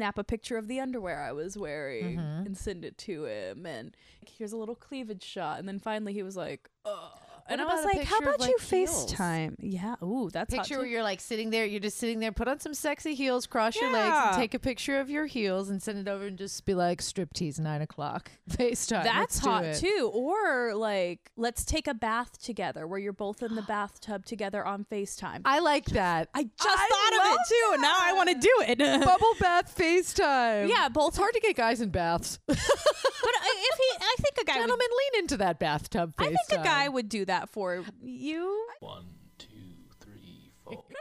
snap a picture of the underwear I was wearing Mhm. and send it to him. And here's a little cleavage shot. And then finally he was like, "Ugh." And I was like, how of, about you heels? FaceTime? Yeah. Ooh, that's hot Picture where you're like sitting there, you're just sitting there, put on some sexy heels, cross your legs, and take a picture of your heels and send it over and just be like, striptease nine o'clock. FaceTime. That's hot it." too. Or like, let's take a bath together where you're both in the bathtub together on FaceTime. I like that. I just I thought of it too. and Now I want to do it. Bubble bath FaceTime. yeah, both. It's hard to get guys in baths. But uh, if he, I think a guy would lean into that bathtub FaceTime. I think a guy would do that for you. One, two, three, four.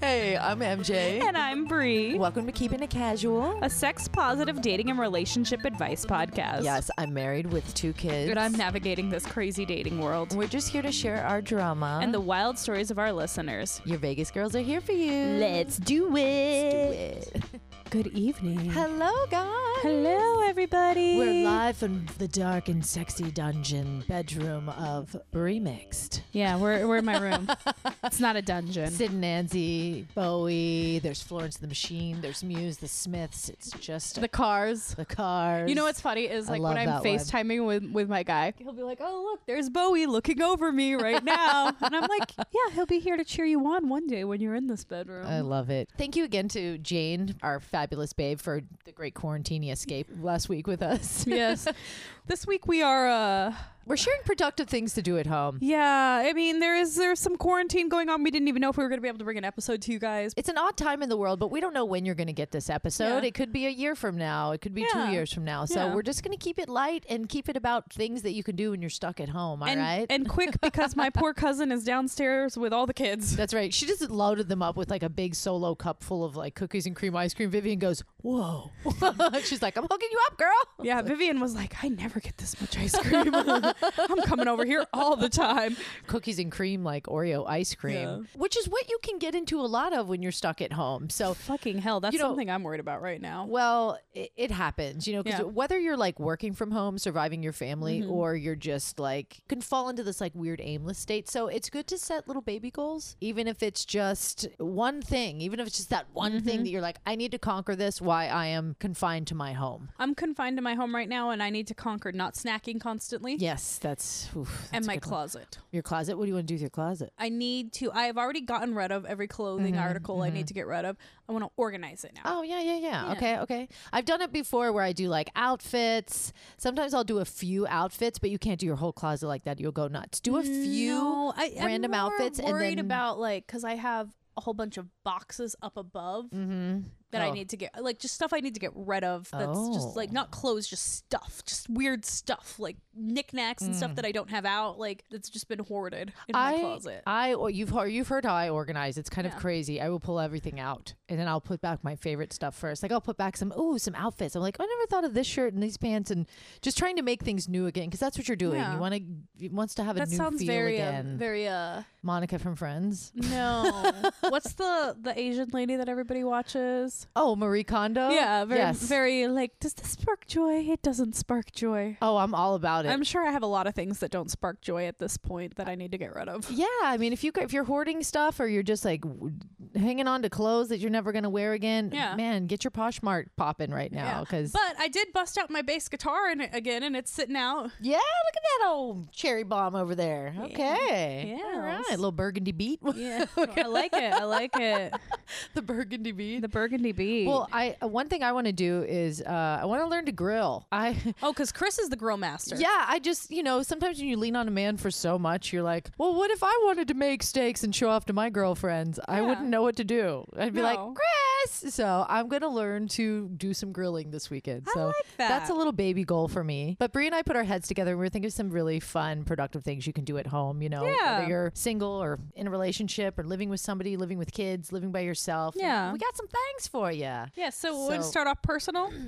Hey, I'm MJ. And I'm Bree. Welcome to Keeping It Casual. A sex positive dating and relationship advice podcast. Yes, I'm married with two kids. And I'm navigating this crazy dating world We're just here to share our drama. and the wild stories of our listeners. your Vegas girls are here for you. Let's do it. Let's do it. Good evening. Hello, guys. Hello, everybody. We're live from the dark and sexy dungeon bedroom of BreeMixed. Yeah, we're, we're in my room. it's not a dungeon. Sid and Nancy, Bowie, there's Florence the Machine, there's Muse, the Smiths. It's just The cars. the cars. You know what's funny is I like love when I'm that one. FaceTiming with, with my guy, he'll be like, Oh, look, there's Bowie looking over me right now. and I'm like, Yeah, he'll be here to cheer you on one day when you're in this bedroom. I love it. Thank you again to Jane, our fabulous babe, for the great quarantine escape last week with us. yes. This week we are uh We're sharing productive things to do at home. yeah, I mean there is there's some quarantine going on. We didn't even know if we were gonna be able to bring an episode to you guys. It's an odd time in the world, but we don't know when you're going to get this episode. Yeah. It could be a year from now. It could be Yeah. two years from now. So Yeah. we're just going to keep it light and keep it about things that you can do when you're stuck at home. All right. and, and quick because my poor cousin is downstairs with all the kids. That's right. She just loaded them up with like a big solo cup full of like cookies and cream ice cream. Vivian goes, "Whoa!" She's like, "I'm hooking you up, girl." Yeah, Vivian was like, I never get this much ice cream. I'm coming over here all the time. Cookies and cream, like Oreo ice cream, which is what you can get into a lot of when you're stuck at home. So Fucking hell, that's You know- something I'm worried about right now. Well, it, it happens, you know, because Yeah. whether you're like working from home, surviving your family, Mhm. or you're just like can fall into this like weird aimless state. So it's good to set little baby goals, even if it's just one thing, even if it's just that one Mm-hmm. thing that you're like, I need to conquer this. Why I am confined to my home. I'm confined to my home right now, and I need to conquer not snacking constantly Yes, that's, oof, that's and a my good one. closet. Your closet. What do you want to do with your closet? I need to. I have already gotten rid of every clothing Mhm, article I need to get rid of. I want to organize it now. Oh yeah, yeah, yeah, Yeah. Okay, okay. I've done it before where I do like outfits. Sometimes I'll do a few outfits, but you can't do your whole closet like that. You'll go nuts. Do a few. No, I, I'm random more outfits and Worried then- about like because I have a whole bunch of boxes up above Mm-hmm. that I need to get like just stuff I need to get rid of. That's just like Oh. not clothes, just stuff, just weird stuff like knickknacks and stuff Mm. that I don't have out. Like that's just been hoarded in my closet. I, or you've heard, you've heard how I organize. It's kind Yeah. of crazy. I will pull everything out and then I'll put back my favorite stuff first. Like I'll put back some, ooh, some outfits. I'm like, I never thought of this shirt and these pants, and just trying to make things new again because that's what you're doing. Yeah. You want to, wants to have a that new sounds feel very uh, again. very uh Monica from Friends. no. What's the the Asian lady that everybody watches? Oh, Marie Kondo. yeah, very yes. very like does this spark joy? It doesn't spark joy. Oh, I'm all about it. I'm sure I have a lot of things that don't spark joy at this point that I need to get rid of. Yeah, I mean, if you if you're hoarding stuff or you're just like hanging on to clothes that you're never gonna wear again, Yeah. man, get your Poshmark popping right now Yeah. because But I did bust out my bass guitar it again, and it's sitting out. yeah, look at that old cherry bomb over there. Okay, Yeah, all right, let's- little burgundy beat, Yeah, I like it. I like it. the burgundy beat. The burgundy beat. Well, I uh, one thing I want to do is uh, I want to learn to grill. I oh, because Chris is the grill master. yeah, I just you know sometimes when you lean on a man for so much, you're like, well, what if I wanted to make steaks and show off to my girlfriends? I Yeah. wouldn't know what to do. I'd be like, No. Chris. So I'm gonna learn to do some grilling this weekend. I So like that. that's a little baby goal for me. But Bree and I put our heads together and we were thinking of some really fun, productive things you can do at home. You know, Yeah. whether you're single or in a relationship or living with somebody, living with kids, living by yourself. Yeah. we got some things for you. Yeah, so, we're gonna start off personal.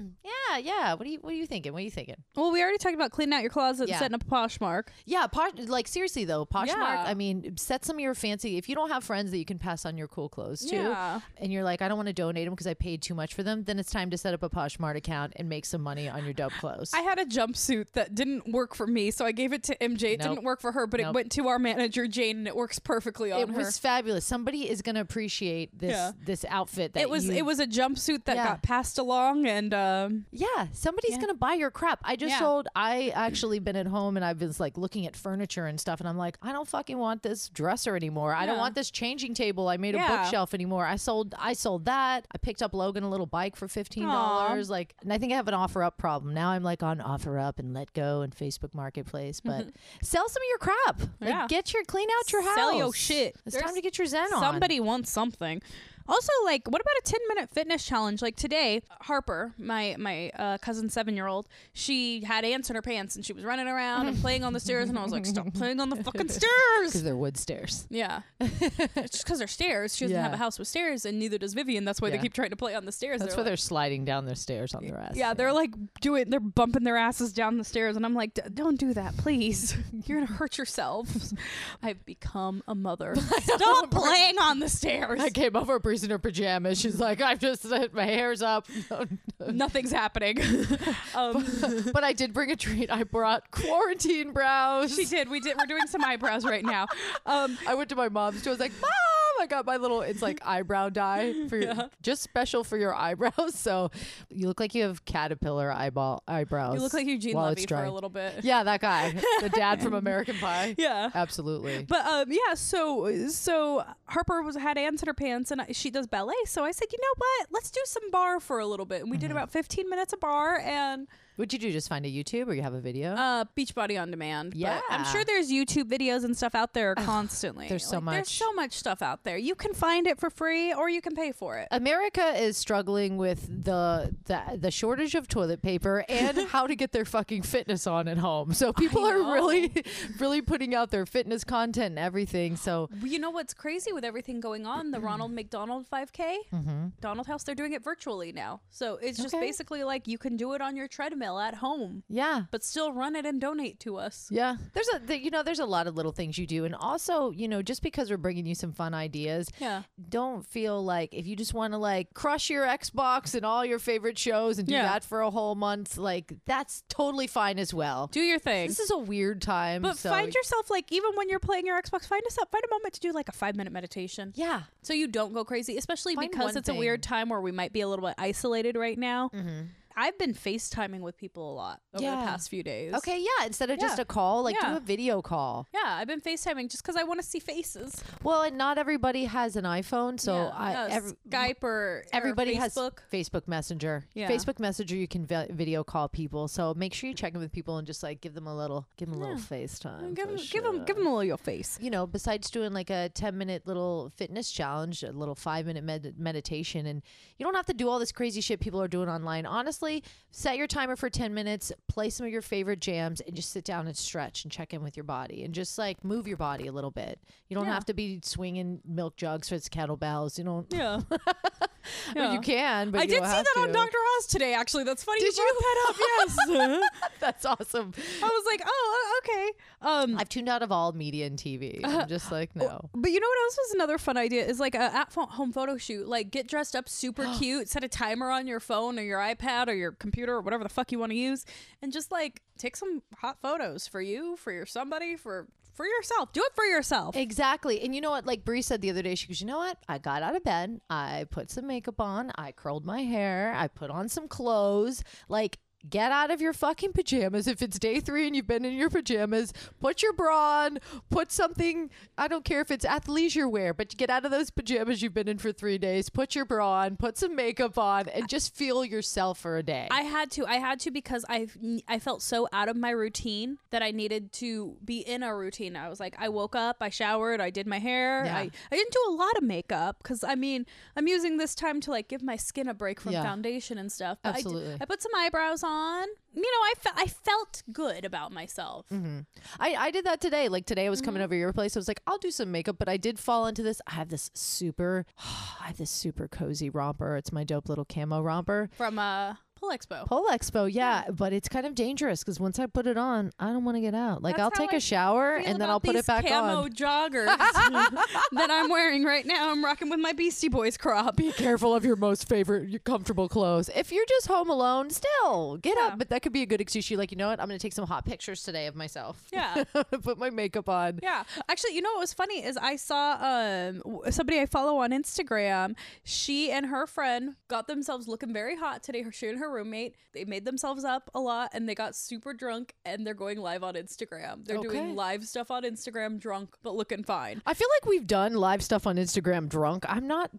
Yeah, yeah. What are you What are you thinking? What are you thinking? well, we already talked about cleaning out your closet Yeah. and setting up a Poshmark. Yeah, posh, like seriously though, Poshmark. Yeah. I mean, set some of your fancy. If you don't have friends that you can pass on your cool clothes to, and you're like, I don't want to donate them because I paid too much for them, then it's time to set up a Poshmark account and make some money on your dope clothes. I had a jumpsuit that didn't work for me, so I gave it to MJ. It Nope. didn't work for her, but it went to our manager Jane, and it works perfectly on it her. It was fabulous. Somebody is going to appreciate this Yeah. this outfit that it was you- it was a jumpsuit that Yeah. got passed along, and um, Yeah, somebody's Yeah. gonna buy your crap. I just sold. I actually been at home and I've been like looking at furniture and stuff, and I'm like, I don't fucking want this dresser anymore. I don't want this changing table. I made a bookshelf anymore. I sold. I sold that. I picked up Logan a little bike for fifteen dollars. Like, and I think I have an OfferUp problem now. I'm like on OfferUp and letgo and Facebook Marketplace, but sell some of your crap. Like, Yeah. get your clean out your house. Sell your shit. It's There's time to get your zen on. somebody wants something. Also, like, what about a ten minute fitness challenge? Like today, Harper, my my uh, cousin seven year old, she had ants in her pants and she was running around and playing on the stairs, and I was like, stop playing on the fucking stairs because they're wood stairs. Yeah, it's just because they're stairs. She doesn't have a house with stairs, and neither does Vivian. That's why Yeah. they keep trying to play on the stairs. That's They're why like- they're sliding down their stairs on their ass. Yeah, they're like doing, they're bumping their asses down the stairs, and I'm like, "D- don't do that, please. You're gonna hurt yourselves. I've become a mother. Stop playing on the stairs. I came over, In her pajamas. She's like, I've just my hair's up. Nothing's happening. um, but I did bring a treat. I brought quarantine brows. she did. We did. We're doing some eyebrows right now. Um, I went to my mom's too. I was like, Mom, I got my little it's like eyebrow dye for your, Yeah. just special for your eyebrows. So you look like you have caterpillar eyeball eyebrows. you look like Eugene Levy for a little bit. Yeah, that guy, the dad from American Pie. Yeah. Absolutely. But um, yeah, so so Harper was had ants in her pants, and I, she does ballet. So I said, you know what? Let's do some barre for a little bit, and we Mm-hmm. did about 15 minutes of barre, and What'd you do? Just find a YouTube or you have a video? uh, Beachbody on demand. But Yeah. I'm sure there's YouTube videos and stuff out there constantly. there's so Like, There's much. so much stuff out there. You can find it for free, or you can pay for it. America is struggling with the, the the shortage of toilet paper and how to get their fucking fitness on at home. So people are really really putting out their fitness content and everything. So You know what's crazy with everything going on? The Ronald McDonald 5K, Donald House, they're doing it virtually now. So it's just Mm-hmm. Okay. basically like you can do it on your treadmill at home, yeah. but still run it and donate to us. Yeah, there's a the, you know there's a lot of little things you do, and also you know just because we're bringing you some fun ideas, Yeah. don't feel like if you just want to like crush your Xbox and all your favorite shows and do Yeah. that for a whole month, like that's totally fine as well. Do your thing. This is a weird time, But so find yourself like even when you're playing your Xbox, find us up, find a moment to do like a five minute meditation. yeah. So you don't go crazy, especially Find because one it's a weird time where we might be a little bit isolated right now. Mm-hmm. I've been FaceTiming with people a lot over Yeah. the past few days. Okay, yeah. Instead of just a call, like Yeah. do a video call. Yeah, I've been FaceTiming just because I want to see faces. Well, and not everybody has an iPhone, so Yeah, I yeah, every, Skype or or everybody Facebook. has Facebook Messenger. Yeah. Facebook Messenger, you can vi- video call people. So make sure you check in with people and just like give them a little, give them a little FaceTime. Give them, give them, give them a little your face. You know, besides doing like a 10 minute little fitness challenge, a little five minute med- meditation, and you don't have to do all this crazy shit people are doing online. Honestly, set your timer for 10 minutes, play some of your favorite jams, and just sit down and stretch and check in with your body and just like move your body a little bit. You don't Yeah. have to be swinging milk jugs for its kettlebells. You don't, Yeah, Well, you can, but I you did see that on. Dr. Oz today. Actually, that's funny. Did you brought that up? Yes. That's awesome. I was like, oh, okay. Um, I've tuned out of all media and TV. I'm just like, no. But you know what else was another fun idea is like a at home photo shoot. Like get dressed up super cute, set a timer on your phone or your iPad or your computer or whatever the fuck you want to use, and just like take some hot photos for you, for your somebody, for for yourself. Do it for yourself. Exactly. And you know what? Like Bree said the other day, she goes, you know what? I got out of bed. I put some makeup on. I curled my hair. I put on some clothes. Like, Get out of your fucking pajamas. If it's day three and you've been in your pajamas, put your bra on, put something, I don't care if it's athleisure wear, but get out of those pajamas you've been in for three days, put your bra on, put some makeup on, and just feel yourself for a day. I had to. I had to because I I felt so out of my routine that I needed to be in a routine. I was like, I woke up, I showered, I did my hair. Yeah. I I didn't do a lot of makeup because I mean I'm using this time to like give my skin a break from Yeah. foundation and stuff. But I did- Absolutely. I, put some eyebrows on. You know, I fe- I felt good about myself. I, I did that today. Like today, I was Mm-hmm. coming over your place. I was like, I'll do some makeup, but I did fall into this. I have this super, I have this super cozy romper. It's my dope little camo romper. From uh Pole Expo. Pole Expo, yeah, but it's kind of dangerous because once I put it on, I don't want to get out. Like That's I'll how take I a shower Feel and then about I'll put these it back on. camo on. joggers that I'm wearing right now. I'm rocking with my Beastie Boys crop. Be careful of your most favorite your comfortable clothes. If you're just home alone, still get Yeah. up. But that could be a good excuse. You're like, you know what? I'm going to take some hot pictures today of myself. Yeah. put my makeup on. Yeah. Actually, you know what was funny is I saw um w- somebody I follow on Instagram. She and her friend got themselves looking very hot today. Her she and her roommate. They made themselves up a lot and they got super drunk and they're going live on Instagram. They're Okay. doing live stuff on Instagram drunk but looking fine. I feel like we've done live stuff on Instagram drunk. I'm not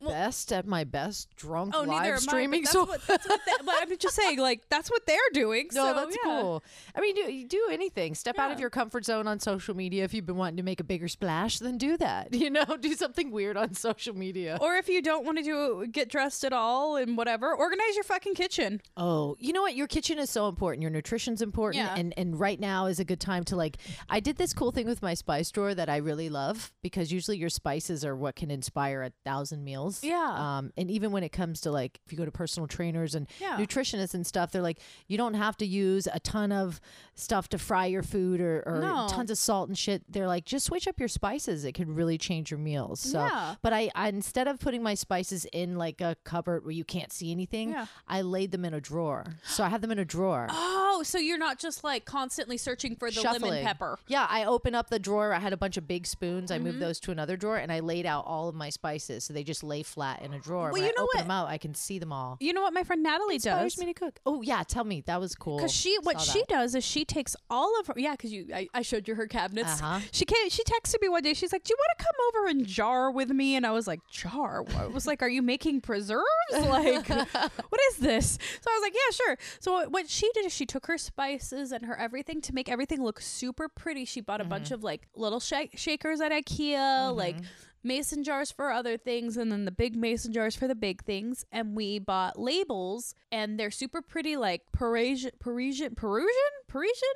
the best at my best drunk Oh, neither am I, live streaming. that's so what, that's what but I'm just saying, like that's what they're doing. No, so, that's yeah. cool. I mean, do, do anything. Step out of your comfort zone on social media. If you've been wanting to make a bigger splash, then do that. You know, do something weird on social media. Or if you don't want to do get dressed at all and whatever, organize your fucking kitchen. Oh, you know what? Your kitchen is so important. Your nutrition's important, Yeah. and and right now is a good time to like. I did this cool thing with my spice drawer that I really love because usually your spices are what can inspire a thousand meals. Yeah. Um, and even when it comes to like if you go to personal trainers and Yeah. nutritionists and stuff, they're like you don't have to use a ton of stuff to fry your food or, or No. tons of salt and shit. They're like just switch up your spices. It could really change your meals. So, Yeah. but I, I instead of putting my spices in like a cupboard where you can't see anything, Yeah. I laid them in a drawer. So I have them in a drawer. Oh, so you're not just like constantly searching for the lemon pepper. Yeah, I open up the drawer. I had a bunch of big spoons. I Mm-hmm. moved those to another drawer, and I laid out all of my spices, so they just lay flat in a drawer. Well, when you I know open what? them out, I can see them all. You know what my friend Natalie Inspires does? me to cook. Oh yeah, tell me that was cool. Because she, what Saw she that. does is she takes all of her, yeah. Because you, I, I showed you her cabinets. Uh-huh. She came, she texted me one day. She's like, "Do you want to come over and jar with me?" And I was like, "Jar?" I was like, "Are you making preserves? Like, what is this?" So I was like, "Yeah, sure." So what she did is she took her spices and her everything to make everything look super pretty. She bought a bunch of like little shak shakers at IKEA, like mason jars for other things and then the big mason jars for the big things. And we bought labels and they're super pretty like Parisian Parisian Perusian Parisian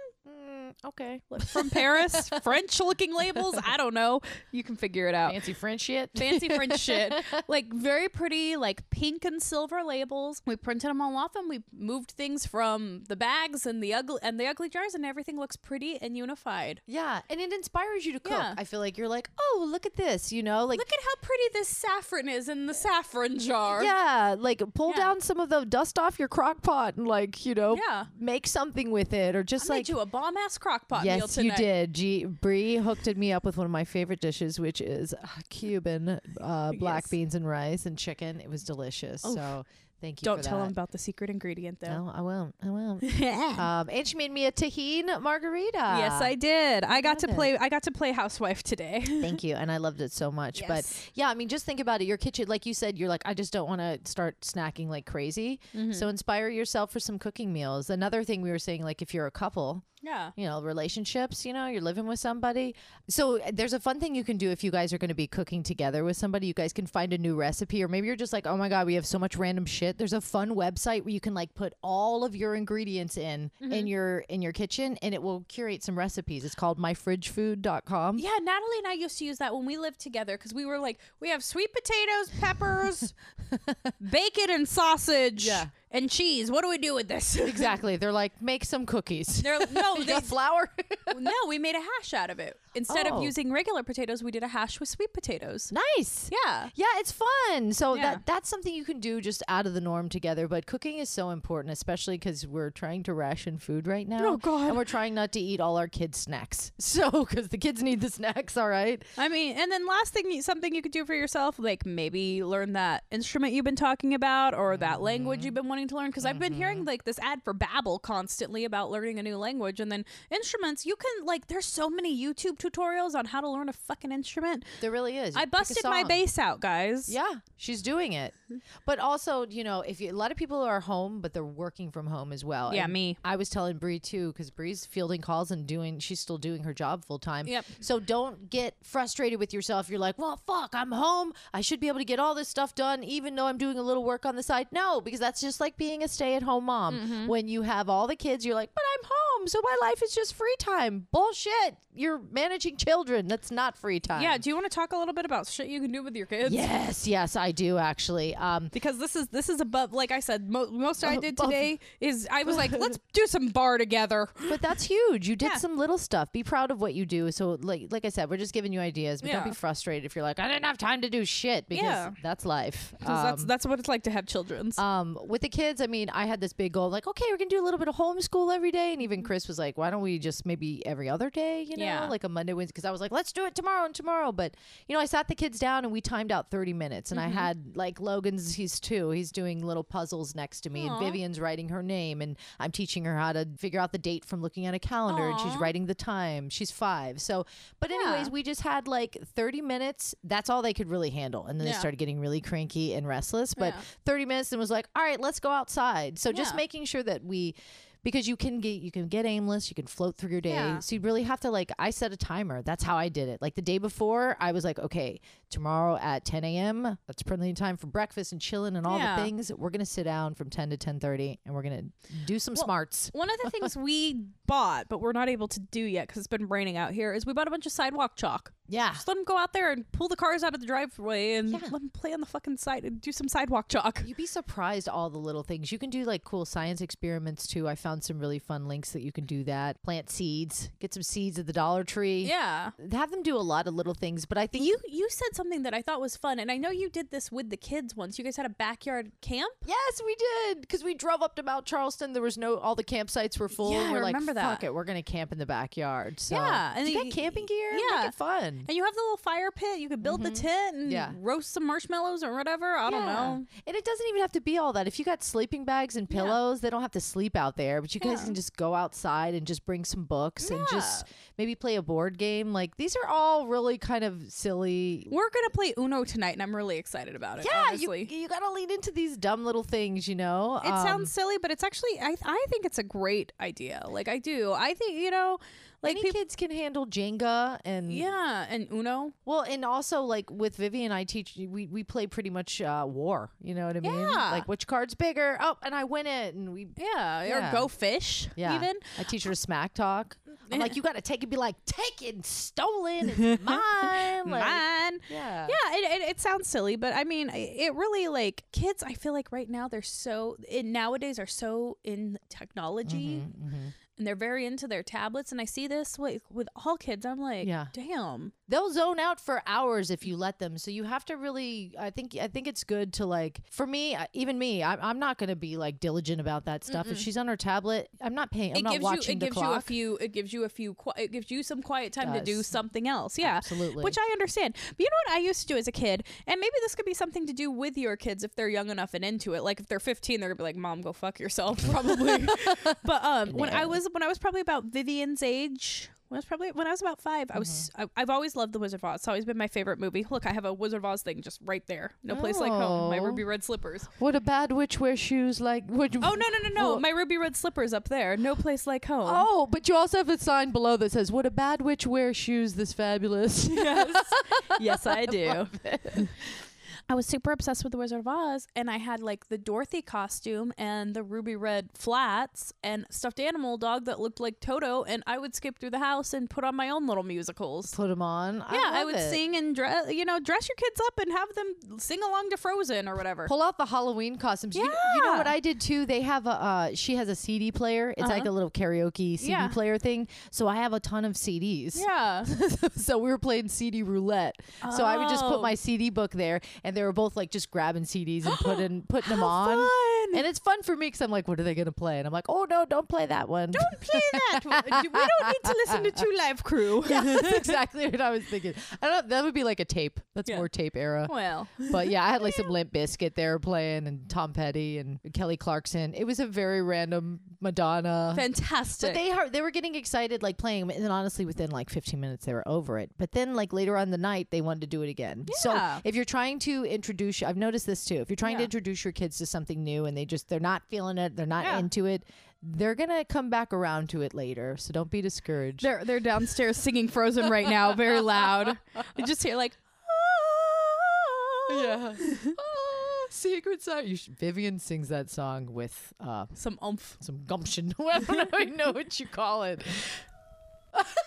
Mm, okay, from Paris French looking labels I don't know you can figure it out fancy French shit. fancy French shit. Like very pretty, like pink and silver labels. We printed them all off and we moved things from the bags and the ugly and the ugly jars, and everything looks pretty and unified. Yeah, and it inspires you to cook. Yeah. I feel like you're like, oh, look at this. You know, like Look at how pretty this saffron is in the saffron jar. Yeah, like pull Yeah. down some of the dust off your crock pot and like, you know, Yeah. make something with it or just I like you a bomb ass crock pot meal Yes, you did. G- Bree hooked me up with one of my favorite dishes, which is Cuban uh, black Yes. beans and rice and chicken. It was delicious. So thank you. Don't tell that. them about the secret ingredient though. No, I won't. I won't. um, and she made me a Tajín margarita. yes, I did. I got to it. play. I got to play housewife today. Thank you, and I loved it so much. But yeah, I mean, just think about it. Your kitchen, like you said, you're like, I just don't want to start snacking like crazy. Mm-hmm. So inspire yourself for some cooking meals. Another thing we were saying, like if you're a couple, yeah. you know, relationships, you know, you're living with somebody. So uh, there's a fun thing you can do if you guys are going to be cooking together with somebody. You guys can find a new recipe, or maybe you're just like, oh my God, we have so much random shit. There's a fun website where you can like put all of your ingredients in in mm-hmm. your in your kitchen and it will curate some recipes. It's called myfridgefood.com. Yeah, Natalie and I used to use that when we lived together because we were like, we have sweet potatoes, peppers, bacon, and sausage, Yeah. And cheese. What do we do with this? Exactly. They're like, make some cookies. They're, no, they, flour? no, we made a hash out of it. Instead Oh. of using regular potatoes, we did a hash with sweet potatoes. nice. Yeah. Yeah, it's fun. So Yeah. that that's something you can do just out of the norm together. But cooking is so important, especially because we're trying to ration food right now. Oh, God. And we're trying not to eat all our kids' snacks. So because the kids need the snacks, all right. I mean, and then last thing, something you could do for yourself, like maybe learn that instrument you've been talking about or that language mm-hmm. you've been wanting to learn. Because I've been hearing mm-hmm. like this ad for Babbel constantly about learning a new language, and then instruments. You can like, there's so many YouTube tutorials on how to learn a fucking instrument. There really is. I busted my bass out, guys. Yeah, she's doing it. Mm-hmm. But also, you know, if you, a lot of people are home, but they're working from home as well. Yeah, And me. I was telling Bree too, because Bree's fielding calls and doing, she's still doing her job full time. Yep. So don't get frustrated with yourself. You're like, well, fuck, I'm home. I should be able to get all this stuff done, even though I'm doing a little work on the side. No, because that's just like being a stay at home mom. Mm-hmm. When you have all the kids, you're like, but I'm home. Home, so my life is just free time. Bullshit. You're managing children. That's not free time. Yeah. Do you want to talk a little bit about shit you can do with your kids? Yes, yes, I do actually. Um, Because this is this is above, like I said, mo- most I did today is I was like, let's do some barre together. but that's huge. You did Yeah. some little stuff. Be proud of what you do. So, like, like I said, we're just giving you ideas. But don't be frustrated if you're like, I didn't have time to do shit because Yeah. that's life. that's Um, that's what it's like to have children. Um, with the kids, I mean, I had this big goal, like, okay, we're gonna do a little bit of homeschool every day, and even Chris was like, why don't we just maybe every other day, you know, Yeah. like a Monday, Wednesday? Because I was like, let's do it tomorrow and tomorrow. But you know, I sat the kids down and we timed out thirty minutes, and Mm-hmm. I had like Logan's, he's two, he's doing little puzzles next to me, Aw. and Vivian's writing her name, and I'm teaching her how to figure out the date from looking at a calendar, and she's writing the time. She's five, so. But anyways, Yeah. we just had like thirty minutes. That's all they could really handle, and then they started getting really cranky and restless. But Yeah. 30 minutes and was like, all right, let's go outside. So just Yeah. making sure that we because you can get you can get aimless, you can float through your day. Yeah. So you really have to like I set a timer. That's how I did it. Like the day before, I was like, okay, tomorrow at 10 a.m. That's plenty of time for breakfast and chilling and all Yeah. the things. We're gonna sit down from 10 to 10:30 and we're gonna do some Well, smarts. One of the things we bought, but we're not able to do yet because it's been raining out here, is we bought a bunch of sidewalk chalk. Yeah. Just let them go out there and pull the cars out of the driveway and Yeah. let them play on the fucking side and do some sidewalk chalk. You'd be surprised all the little things. You can do like cool science experiments too. I found some really fun links that you can do that. Plant seeds, get some seeds at the Dollar Tree. Yeah. Have them do a lot of little things, but I think You you said something that I thought was fun, and I know you did this with the kids once. You guys had a backyard camp. Yes, we did because we drove up to Mount Charleston. There was no all the campsites were full. Yeah, and I we're like, remember fuck that. it, we're gonna camp in the backyard. So Yeah, and you got camping gear. yeah. Make it fun. And you have the little fire pit. You could build the tent and Mm-hmm. Yeah. roast some marshmallows or whatever. I don't know. And it doesn't even have to be all that. If you got sleeping bags and Yeah. pillows, they don't have to sleep out there. But you guys Yeah. can just go outside and just bring some books and just maybe play a board game. Like these are all really kind of silly. We're gonna play Uno tonight, and I'm really excited about it. Yeah, you, you got to lean into these dumb little things, you know. It Um, sounds silly, but it's actually I I think it's a great idea. Like I do. I think you know, like any peop- kids can handle Jenga and yeah, and Uno. Well, and also like with Vivian, I teach we we play pretty much uh, war. You know what I mean? Yeah. Like which card's bigger? Oh, and I win it, and we Yeah, Yeah. or go fish. yeah. even. I teach her to smack talk. I'm like, you got to take it, be like, taken, stolen, it's mine. Like, Mine. Yeah. Yeah, it, it, it sounds silly, but I mean, it really like kids. I feel like right now they're so in nowadays are so in technology Mm-hmm, and they're very into their tablets. And I see this with with all kids. I'm like, Yeah. damn. They'll zone out for hours if you let them. So you have to really. I think. I think it's good to like. For me, even me, I'm, I'm not going to be like diligent about that stuff. If she's on her tablet, I'm not paying. I'm it not gives you watching it the gives you a clock. few it gives you a few it gives you some quiet time to do something else yeah Absolutely. which i understand but you know what i used to do as a kid and maybe this could be something to do with your kids if they're young enough and into it like if they're 15 they're gonna be like mom go fuck yourself probably but um when i was when i was probably about vivian's age when I was probably when I was about 5 I was Mm-hmm. I, I've always loved the Wizard of Oz. It's always been my favorite movie. Look, I have a Wizard of Oz thing just right there. No place like home. My Oh. ruby red slippers. Would a bad witch wear shoes like? Would Oh no no no no! Well- My ruby red slippers up there. No place like home. Oh, but you also have a sign below that says, "Would a bad witch wear shoes this fabulous?" yes. yes, I do. I was super obsessed with the Wizard of Oz, and I had like the Dorothy costume and the ruby red flats and stuffed animal dog that looked like Toto, and I would skip through the house and put on my own little musicals. Put them on. yeah, I, love would it. sing and dress, you know, dress your kids up and have them sing along to Frozen or whatever. Pull out the Halloween costumes. You, you know what I did too? They have a. Uh, she has a CD player. It's like Uh-huh. a little karaoke CD Yeah. player thing. So I have a ton of CDs. yeah. so we were playing CD roulette. So I would just put Oh. my CD book there, and they were both like just grabbing CDs and putting putting them on. fun. And it's fun for me because I'm like, what are they gonna play? And I'm like, oh no, don't play that one. Don't play that. one. we don't need to listen to Two Live Crew. yeah, that's exactly what I was thinking. I don't. That would be like a tape. That's Yeah. more tape era. Well, But yeah, I had like some Limp Bizkit there playing, and Tom Petty and Kelly Clarkson. It was a very random Madonna. fantastic. But they are, they were getting excited, like playing, and then honestly, within like 15 minutes, they were over it. But then, like later on the night, they wanted to do it again. So if you're trying to introduce, I've noticed this too. If you're trying to introduce your kids to something new, and they just they're not feeling it, they're not Yeah. into it, they're gonna come back around to it later. So don't be discouraged. They're they're downstairs singing Frozen right now, very loud. You just hear like, yeah. Secret side. You should, Vivian sings that song with uh, Some umph. some gumption. I don't know, I know what you call it.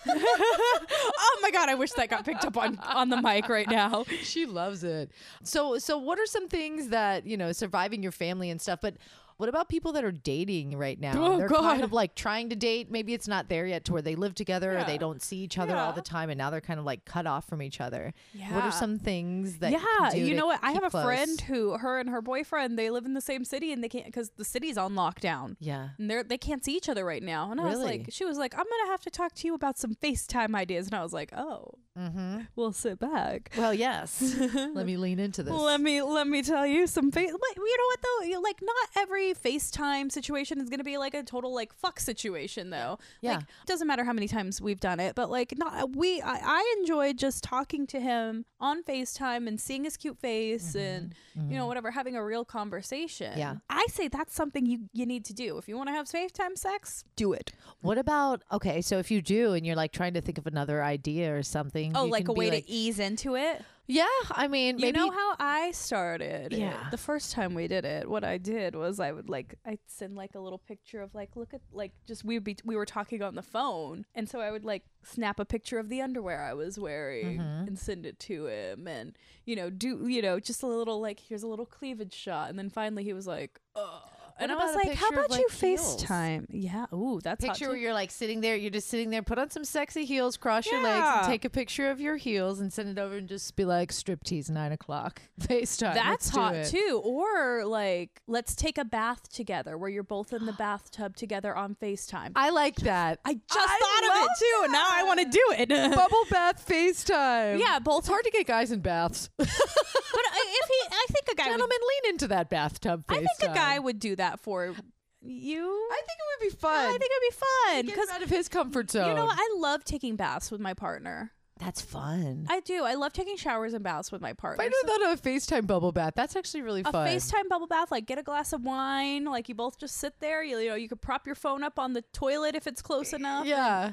Oh my god, I wish that got picked up on on the mic right now. she loves it. So so what are some things that, you know, surviving your family and stuff, but what about people that are dating right now? Oh, They're God. kind of like trying to date. Maybe it's not there yet to where they live together or they don't see each other all the time and now they're kind of like cut off from each other. Yeah. What are some things that yeah, you, can do you know what? I have a close? friend who, her and her boyfriend, they live in the same city and they can't because the city's on lockdown. Yeah. And they're they can't see each other right now. And I was like, she was like, I'm gonna have to talk to you about some FaceTime ideas. And I was like, oh, Mm-hmm. we'll sit back. Well, yes. Let me lean into this. Let me let me tell you some face. You know what though? Like not every FaceTime situation is gonna be like a total like fuck situation though. Yeah. Like doesn't matter how many times we've done it, but like not we. I, I enjoyed just talking to him on FaceTime and seeing his cute face and you know whatever, having a real conversation. Mm-hmm. Yeah. I say that's something you you need to do if you want to have FaceTime sex. Do it. What about okay? So if you do, and you're like trying to think of another idea or something, Oh, like a way like, to ease into it. Yeah. I mean, You know how I started? it? Yeah. The first time we did it, what I did was I would like I'd send like a little picture of like look at like just we would be we were talking on the phone, and so I would like snap a picture of the underwear I was wearing Mm-hmm. and send it to him, and you know do you know just a little like here's a little cleavage shot, and then finally he was like, Ugh. And I was like, how about you like, heels? FaceTime? Yeah, ooh, that's hot, picture where you're like sitting there, you're just sitting there, put on some sexy heels, cross your legs, and take a picture of your heels and send it over and just be like striptease nine o'clock FaceTime. That's hot too. Or like, let's take a bath together where you're both in the bathtub together on FaceTime. I like that. I just I thought of it too. and Now I want to do it. Bubble bath FaceTime. Yeah, both It's hard to get guys in baths. but uh, if he, I think a guy, would, lean into that bathtub FaceTime. I think a guy would do that for you. I think it would be fun. I think it'd be fun because out of his comfort zone. you know what? I love taking baths with my partner. That's fun. I do. I love taking showers and baths with my partner. I know So- that a FaceTime bubble bath. That's actually really fun. a fun. FaceTime bubble bath, like get a glass of wine, like you both just sit there. You, you know, you could prop your phone up on the toilet if it's close enough. Yeah.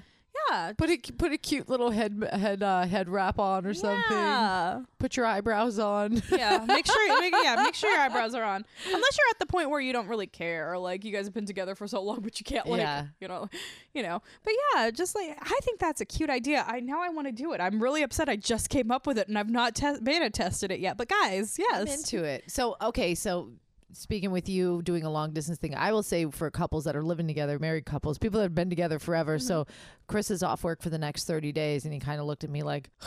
Yeah. Put a put a cute little head head uh, head wrap on or something. Yeah. Put your eyebrows on. Yeah. Make sure make, yeah, make sure your eyebrows are on. Unless you're at the point where you don't really care or like you guys have been together for so long but you can't like Yeah. you know you know. But yeah, just like I think that's a cute idea. I now I want to do it. I'm really upset I just came up with it and I've not te- beta tested it yet. But guys, yes. I'm into it. So okay, so speaking with you doing a long distance thing, I will say for couples that are living together, married couples, people that have been together forever. So Mm-hmm. Chris is off work for the next thirty days, and he kind of looked at me like,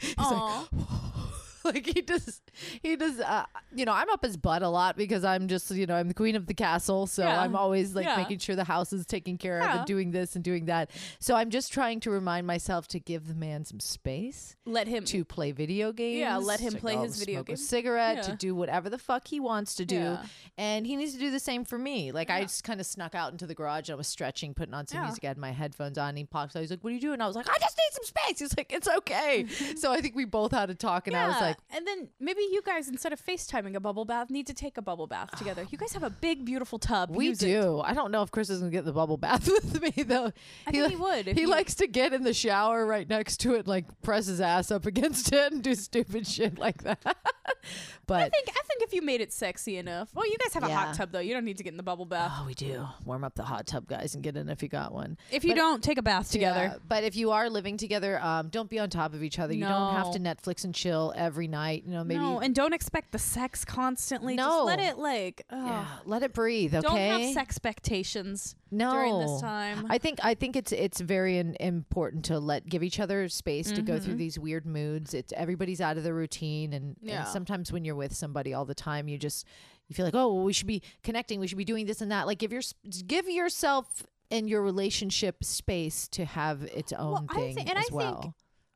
he's like, Aw. like he does he does uh, you know i'm up his butt a lot because i'm just you know i'm the queen of the castle. So Yeah. i'm always like Yeah. making sure the house is taken care of and doing this and doing that. So i'm just trying to remind myself to give the man some space Let him to play video games Yeah, let him play his video games. cigarette to do whatever the fuck he wants to do. Yeah. and he needs to do the same for me. Like i just kind of snuck out into the garage. I was stretching putting on some Yeah. music. I had my headphones on. And he pops out. He's like what are you doing? I was like i just need some space. He's like it's okay. So i think we both had a talk and i was like and then maybe you guys instead of FaceTiming a bubble bath need to take a bubble bath together. You guys have a big, beautiful tub. We Use it. do. I don't know if Chris is gonna get the bubble bath with me though. I think he would if He likes to get in the shower right next to it, like press his ass up against it and do stupid shit like that. but I think I think if you made it sexy enough. Well, you guys have a hot tub though. You don't need to get in the bubble bath. oh, we do warm up the hot tub, guys, and get in if you got one. if you but- don't, take a bath together. Yeah, but if you are living together, um, don't be on top of each other. You don't have to Netflix and chill every night. You know, maybe no, and don't expect the sex constantly. No. Just let it like. ugh. yeah, let it breathe. Okay, Don't have sex expectations no. during this time. I think I think it's it's very in, important to let give each other space to go through Mhm. these weird moods. It's everybody's out of the routine, and, Yeah. and sometimes when you're with somebody all the time, you just you feel like oh well, we should be connecting, we should be doing this and that. Like give your give yourself and your relationship space to have its own Well, I thing and as I think well.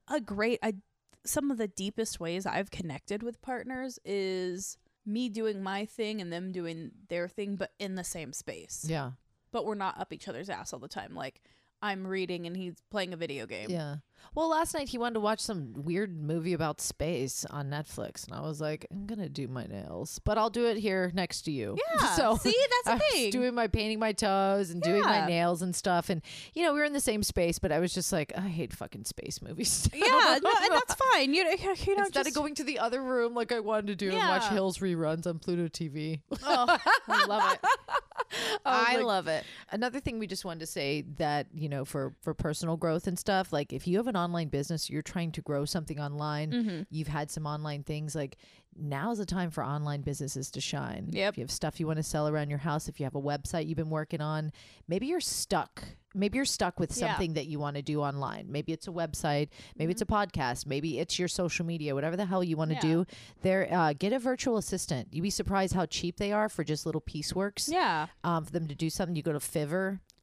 a great I, some of the deepest ways I've connected with partners is me doing my thing and them doing their thing, but in the same space. yeah, But we're not up each other's ass all the time. Like I'm reading and he's playing a video game. Yeah. Well, last night he wanted to watch some weird movie about space on Netflix, and I was like, I'm gonna do my nails, but I'll do it here next to you. Yeah. so See, that's I the was thing. doing my painting my toes and doing my nails and stuff, and you know we were in the same space, but I was just like, I hate fucking space movies. yeah, no, and that's fine. You, you know, Instead just, of going to the other room like I wanted to do and watch Hills reruns on Pluto TV. oh, I love it. I, like- love it. Another thing we just wanted to say that, you know, for for personal growth and stuff, like if you have an online business, you're trying to grow something online, Mm-hmm. you've had some online things like now's the time for online businesses to shine. Yep. If you have stuff you want to sell around your house, if you have a website you've been working on, maybe you're stuck. Maybe you're stuck with Yeah. something that you want to do online. Maybe it's a website, maybe it's a Mm-hmm. podcast, maybe it's your social media, whatever the hell you want to Yeah. do. There uh, get a virtual assistant. You'd be surprised how cheap they are for just little pieceworks Yeah. um, for them to do something. You go to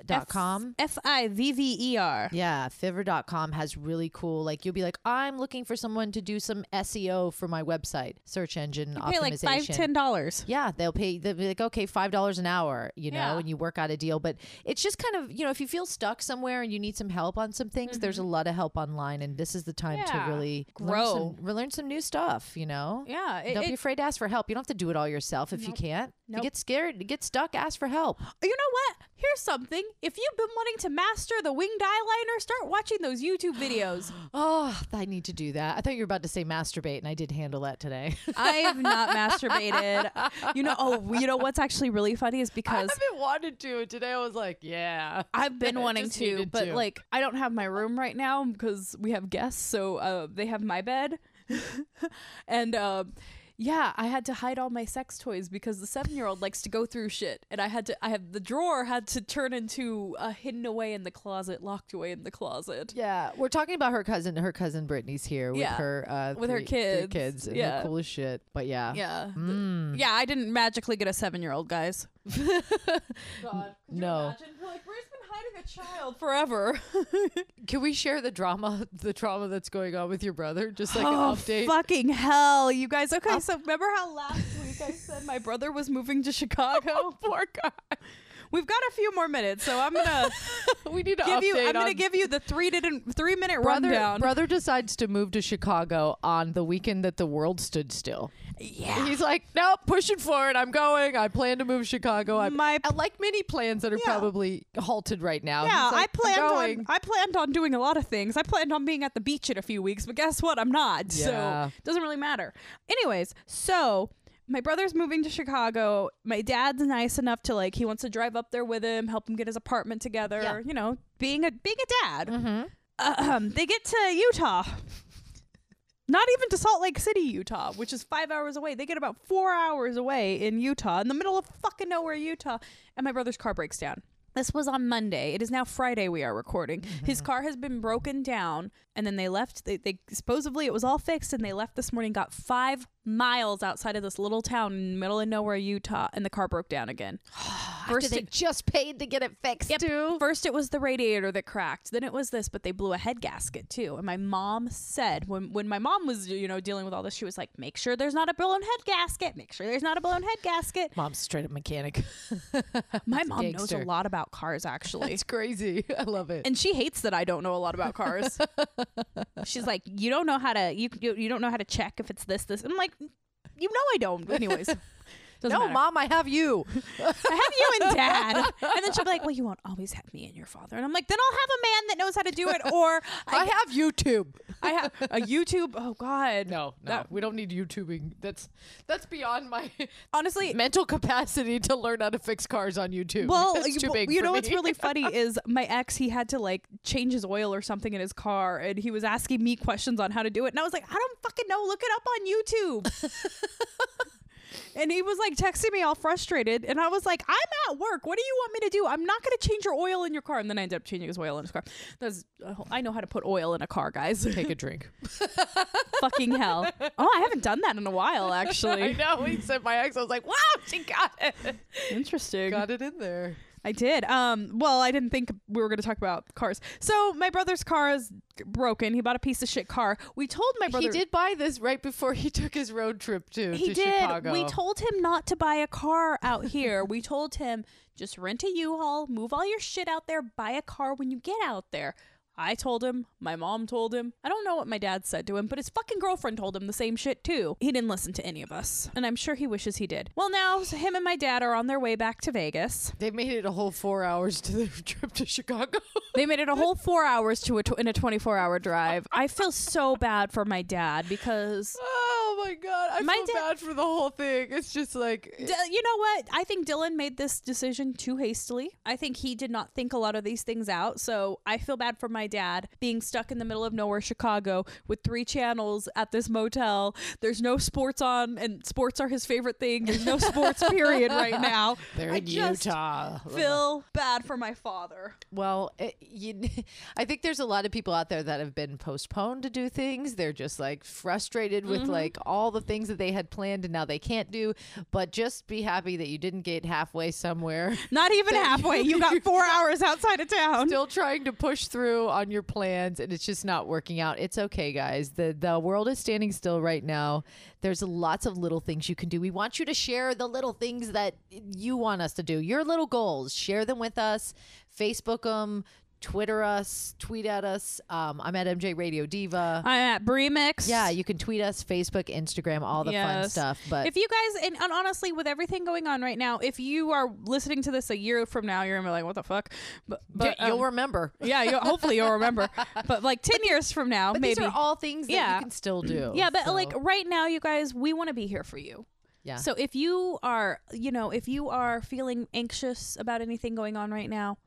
fiverr.com. F I V V E R. Yeah, fiverr.com has really cool, like, you'll be like, I'm looking for someone to do some SEO for my website, search engine You pay like optimization. five, ten dollars. Yeah, they'll pay. They'll be like, okay, five dollars an hour, you know, Yeah. and you work out a deal. But it's just kind of, you know, if you feel stuck somewhere and you need some help on some things, there's a lot of help online, and this is the time Mm-hmm. Yeah. to really Grow. learn some, learn some new stuff. You know, Yeah. It, don't be afraid to ask for help. You don't have to do it all yourself if you Nope. If you get scared, get stuck, ask for help. you know what? Here's something. If you've been wanting to master the winged eyeliner, start watching those YouTube videos. Oh, I need to do that. I thought you were about to say masturbate, and I did handle that today. I have not masturbated. You know, oh, you know what's actually really funny is because I haven't wanted to. and Today I was like, yeah. I've been wanting to, but to. like I don't have my room right now because we have guests, so uh, they have my bed, and uh, yeah, I had to hide all my sex toys because the seven-year-old likes to go through shit, and I had to. I have the drawer had to turn into a hidden away in the closet, locked away in the closet. Yeah, we're talking about her cousin. Her cousin Brittany's here with Yeah. her uh, With her three- three kids. kids, and Yeah. they're cool as shit. But yeah, Yeah, th- Mm. yeah. I didn't magically get a seven-year-old, guys. God, No. Like, Bruce been hiding a child forever. Can we share the drama, the trauma that's going on with your brother? Just like an oh, update. fucking hell, you guys. Okay, so remember how last week I said my brother was moving to Chicago? Oh, poor guy. We've got a few more minutes, so I'm gonna we need to give you. I'm gonna give you the three didn't three minute brother. rundown. Brother decides to move to Chicago on the weekend that the world stood still. yeah, He's like, nope, pushing forward. I'm going. I plan to move to Chicago. I, My- I like many plans that are Yeah. probably halted right now. yeah. Like, I planned going." on. I planned on doing a lot of things. I planned on being at the beach in a few weeks, but guess what? I'm not. Yeah. So doesn't really matter. Anyways, so my brother's moving to Chicago. My dad's nice enough to like he wants to drive up there with him, help him get his apartment together. Yeah. You know, being a being a dad. Mhm. Um, they get to Utah. Not even to Salt Lake City, Utah, which is five hours away. They get about four hours away in Utah, in the middle of fucking nowhere, Utah. And my brother's car breaks down. This was on Monday. It is now Friday. We are recording. His car has been broken down, and then they left. They, they supposedly it was all fixed, and they left this morning. Got five miles outside of this little town in the middle of nowhere, Utah, and the car broke down again. After First, they it, just paid to get it fixed Yep. too. First, it was the radiator that cracked. Then it was this, but they blew a head gasket too. And my mom said when when my mom was you know dealing with all this, she was like, "Make sure there's not a blown head gasket. Make sure there's not a blown head gasket." Mom's straight up mechanic. My mom knows a lot about cars actually. It's crazy. I love it. and she hates that I don't know a lot about cars. She's like, "You don't know how to you, you you don't know how to check if it's this this." I'm like, "You know I don't." Anyways, doesn't no, matter. mom, I have you. I have you and dad. And then she'll be like, well, you won't always have me and your father. And I'm like, then I'll have a man that knows how to do it. Or I I, have YouTube. I have a YouTube. Oh, God. No, no, That- we don't need YouTubing. That's that's beyond my Honestly, mental capacity to learn how to fix cars on YouTube. well, That's you, too big you know what's really funny is my ex, he had to like change his oil or something in his car. And he was asking me questions on how to do it. And I was like, I don't fucking know. Look it up on YouTube. And he was like texting me all frustrated, and I was like, "I'm at work. What do you want me to do? I'm not going to change your oil in your car." And then I ended up changing his oil in his car. That's uh, I know how to put oil in a car, guys. Take a drink. Fucking hell! Oh, I haven't done that in a while, actually. I know. He said my ex. I was like, wow, she got it. Interesting. got it in there. I did. Um. Well, I didn't think we were going to talk about cars. So my brother's car is broken. He bought a piece of shit car. We told my brother He did buy this right before he took his road trip to, He to did. Chicago. We told him not to buy a car out here. we told him just rent a U-Haul, move all your shit out there, buy a car when you get out there. I told him, my mom told him. I don't know what my dad said to him, but his fucking girlfriend told him the same shit too. He didn't listen to any of us, and I'm sure he wishes he did. Well, now him and my dad are on their way back to Vegas. They made it a whole four hours to the trip to Chicago. They made it a whole four hours to a tw- in a 24 hour drive. I feel so bad for my dad because ah. Oh my god, I My feel da- bad for the whole thing. It's just like D- you know what? I think Dylan made this decision too hastily. I think he did not think a lot of these things out. So I feel bad for my dad being stuck in the middle of nowhere, Chicago, with three channels at this motel. There's no sports on, and sports are his favorite thing. There's no sports period right now. they're I in just Utah. Feel bad for my father. Well, it, you, I think there's a lot of people out there that have been postponed to do things. They're just like frustrated with Mm-hmm. like all the things that they had planned and now they can't do. But just be happy that you didn't get halfway somewhere. Not even halfway. You got four hours outside of town. Still trying to push through on your plans and it's just not working out. It's okay, guys. The the world is standing still right now. There's lots of little things you can do. We want you to share the little things that you want us to do. Your little goals. Share them with us. Facebook them. Twitter us, tweet at us. Um, I'm at MJ Radio Diva. I'm at BreeMixed. yeah, you can tweet us, Facebook, Instagram, all the fun Yes. stuff. But if you guys and, and honestly with everything going on right now if you are listening to this a year from now you're gonna be like what the fuck but, but you'll um, remember. yeah you'll, hopefully you'll remember but like 10 years from now But maybe these are all things that Yeah. you can still do. yeah but So, like right now you guys we want to be here for you yeah. so if you are you know if you are feeling anxious about anything going on right now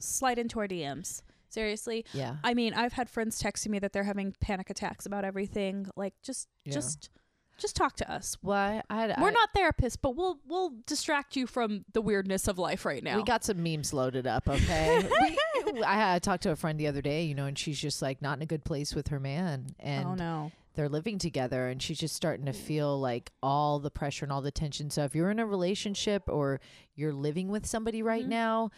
slide into our dms seriously yeah. i mean i've had friends texting me that they're having panic attacks about everything like just Yeah. just just talk to us Well, I, I had, We're I- not therapists, but we'll we'll distract you from the weirdness of life right now. We got some memes loaded up, okay? we, I, I talked to a friend the other day, you know, and she's just like not in a good place with her man. And oh no. they're living together and she's just starting to feel like all the pressure and all the tension. So if you're in a relationship or you're living with somebody right Mhm. now,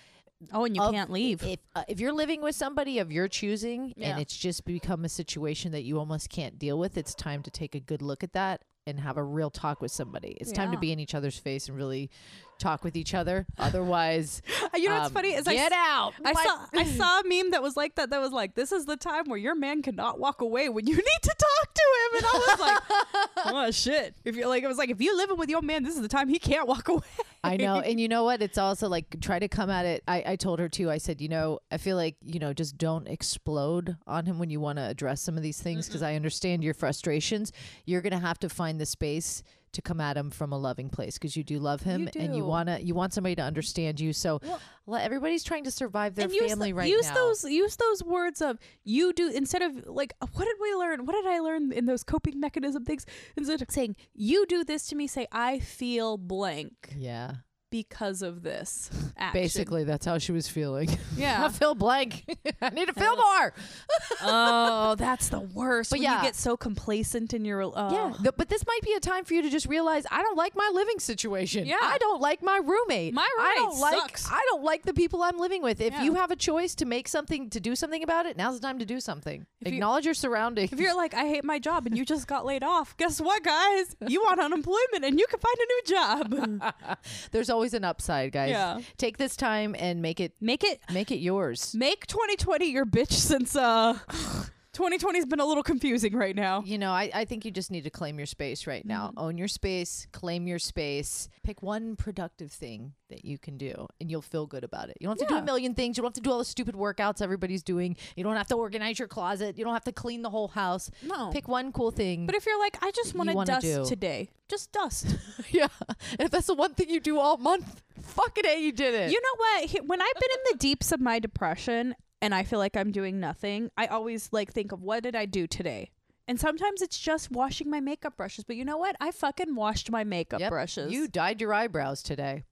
Oh, and you of- can't leave. If uh, if you're living with somebody of your choosing Yeah. and it's just become a situation that you almost can't deal with, it's time to take a good look at that and have a real talk with somebody. It's time to be in each other's face and really talk with each other. Otherwise, you know what's um, funny is I get out. I saw I saw a meme that was like that. That was like, "This is the time where your man cannot walk away when you need to talk to him." And I was like, "Oh shit!" If you're like, it was like, if you're living with your man, this is the time he can't walk away. I know. And you know what? It's also like try to come at it. I, I told her too. I said, you know, I feel like, you know, just don't explode on him when you want to address some of these things because I understand your frustrations. You're going to have to find the space to come at him from a loving place because you do love him and you want to you want somebody to understand you. So Well- everybody's trying to survive their use family the- right use now. those use those words of you do instead of like what did we learn? What did I learn in those coping mechanism things? Instead of saying you do this to me, say I feel blank yeah. Because of this. Action. Basically, that's how she was feeling. I yeah. feel blank. I need to feel more. oh, that's the worst. But when yeah. you get so complacent in your. Uh, Yeah, th- but this might be a time for you to just realize I don't like my living situation. Yeah. I don't like my roommate. My I don't roommate like sucks. I don't like the people I'm living with. If Yeah. you have a choice to make something to do something about it, now's the time to do something. If you- Acknowledge your surroundings. If you're like, I hate my job and you just got laid off, guess what, guys? You want unemployment and you can find a new job. There's always an upside, guys. Yeah. Take this time and make it Make it, make it yours. make 2020 your bitch since uh 2020's been a little confusing right now. You know, I, I think you just need to claim your space right now. Mm-hmm. Own your space, claim your space. Pick one productive thing that you can do, and you'll feel good about it. You don't have to do a million things. You don't have to do all the stupid workouts everybody's doing. You don't have to organize your closet. You don't have to clean the whole house. No. Pick one cool thing. but if you're like, I just want to dust do. today, just dust. yeah, and if that's the one thing you do all month, fucking a, you did it. You know what? He- When I've been in the deeps of my depression and I feel like I'm doing nothing, I always like think of what did I do today? And sometimes it's just washing my makeup brushes. But you know what? I fucking washed my makeup Yep, brushes. You dyed your eyebrows today.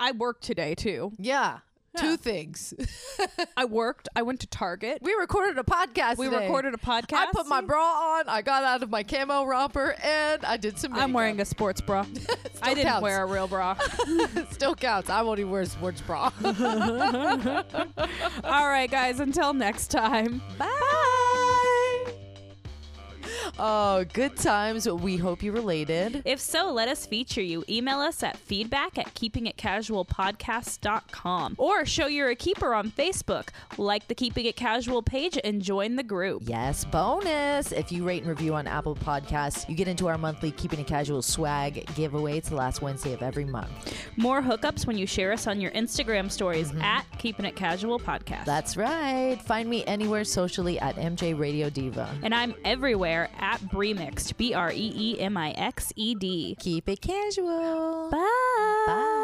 I worked today too. Yeah. Yeah. Two things. I worked. I went to Target. we recorded a podcast. We today. recorded a podcast. I put my bra on. I got out of my camo romper, and I did some. I'm wearing a sports bra. I didn't counts. wear a real bra. Still counts. I won't even wear a sports bra. All right, guys. Until next time. Bye. Oh, good times. We hope you related. If so, let us feature you. Email us at feedback at keepingitcasualpodcast.com or show you're a keeper on Facebook. Like the Keeping It Casual page and join the group. Yes, bonus. If you rate and review on Apple Podcasts, you get into our monthly Keeping It Casual swag giveaway. It's the last Wednesday of every month. More hookups when you share us on your Instagram stories mm-hmm. at Keeping It Casual Podcast. That's right. Find me anywhere socially at MJ Radio Diva. and I'm everywhere at BreeMixed, B R E E M I X E D. Keep it casual. Bye. Bye.